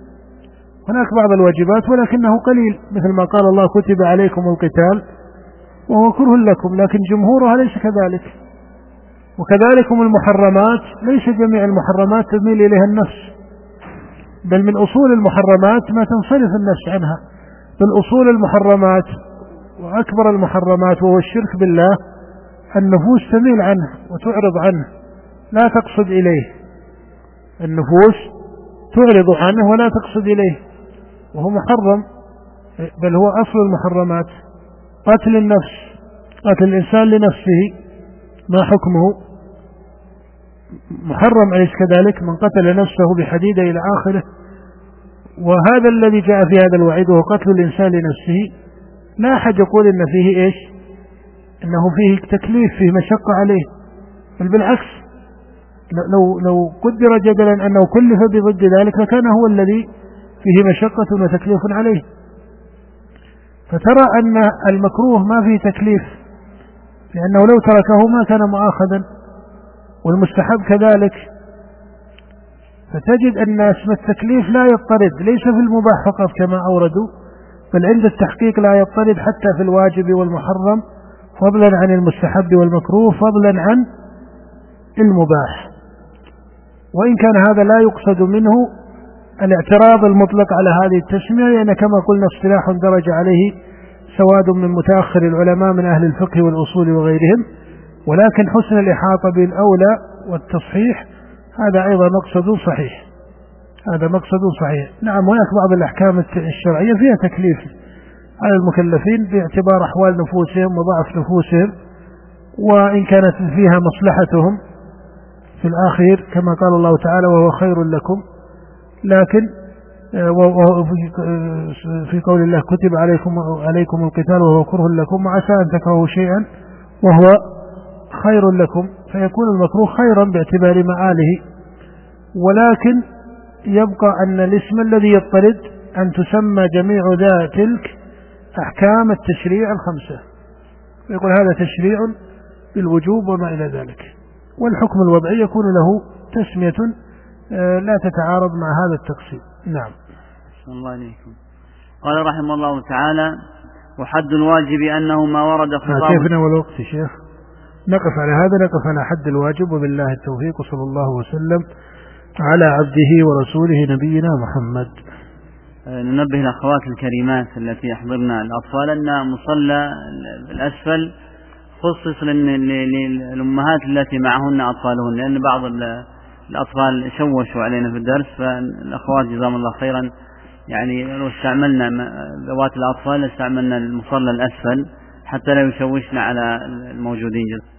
هناك بعض الواجبات ولكنه قليل مثل ما قال الله كتب عليكم القتال وهو كره لكم لكن جمهورها ليس كذلك. وكذلك المحرمات ليس جميع المحرمات تميل إليها النفس بل من أصول المحرمات ما تنصرف النفس عنها. بل أصول المحرمات وأكبر المحرمات وهو الشرك بالله النفوس تميل عنه وتعرض عنه لا تقصد إليه. النفوس تعرض عنه ولا تقصد إليه. وهو محرم بل هو أصل المحرمات. قتل النفس قتل الإنسان لنفسه ما حكمه؟ محرم أليس كذلك؟ من قتل نفسه بحديدة إلى آخره. وهذا الذي جاء في هذا الوعيد وهو قتل الإنسان لنفسه لا أحد يقول إن فيه إيش؟ إنه فيه تكليف فيه مشقة عليه. بل بالعكس لو لو قدر جدلا أنه كلف بضد ذلك لكان هو الذي فيه مشقة وتكليف عليه. فترى أن المكروه ما فيه تكليف لأنه لو تركه ما كان مؤاخذا والمستحب كذلك. فتجد أن اسم التكليف لا يضطرد ليس في المباح فقط كما أوردوا بل عند التحقيق لا يضطرد حتى في الواجب والمحرم فضلا عن المستحب والمكروه فضلا عن المباح. وإن كان هذا لا يقصد منه الاعتراض المطلق على هذه التسمية لأن كما قلنا اصطلاح درج عليه سواد من متأخر العلماء من أهل الفقه والأصول وغيرهم ولكن حسن الإحاطة بالأولى والتصحيح هذا أيضا مقصد صحيح. هذا مقصد صحيح. نعم هناك بعض الأحكام الشرعية فيها تكليف على المكلفين باعتبار أحوال نفوسهم وضعف نفوسهم وإن كانت فيها مصلحتهم في الآخر كما قال الله تعالى وهو خير لكم لكن آه، في قول الله كتب عليكم عليكم القتال وهو كره لكم وعسى أن تكرهوا شيئا وهو خير لكم فيكون المكروه خيرا باعتبار مآله. ولكن يبقى أن الاسم الذي يضطرد أن تسمى جميع ذا تلك أحكام التشريع الخمسة. يقول هذا تشريع بالوجوب وما إلى ذلك. والحكم الوضعي يكون له تسمية آه، لا تتعارض مع هذا التقسيم. نعم. الله عليكم. قال رحمه الله تعالى وحد الواجب أنه ما ورد خطاب كيفنا والوقت شيخ؟ نقف على هذا نقف على حد الواجب وبالله التوفيق وصلى الله وسلم على عبده ورسوله نبينا محمد. آه، ننبه الأخوات الكريمات التي يحضرن الأطفال أن مصلى الأسفل خصص للأمهات التي معهن أطفالهن لأن بعض الأطفال شوشوا علينا في الدرس فالأخوات جزاهم الله خيرا. يعني لو استعملنا ذوات الأطفال استعملنا المصلى الأسفل حتى لا يشوشنا على الموجودين. جزاهم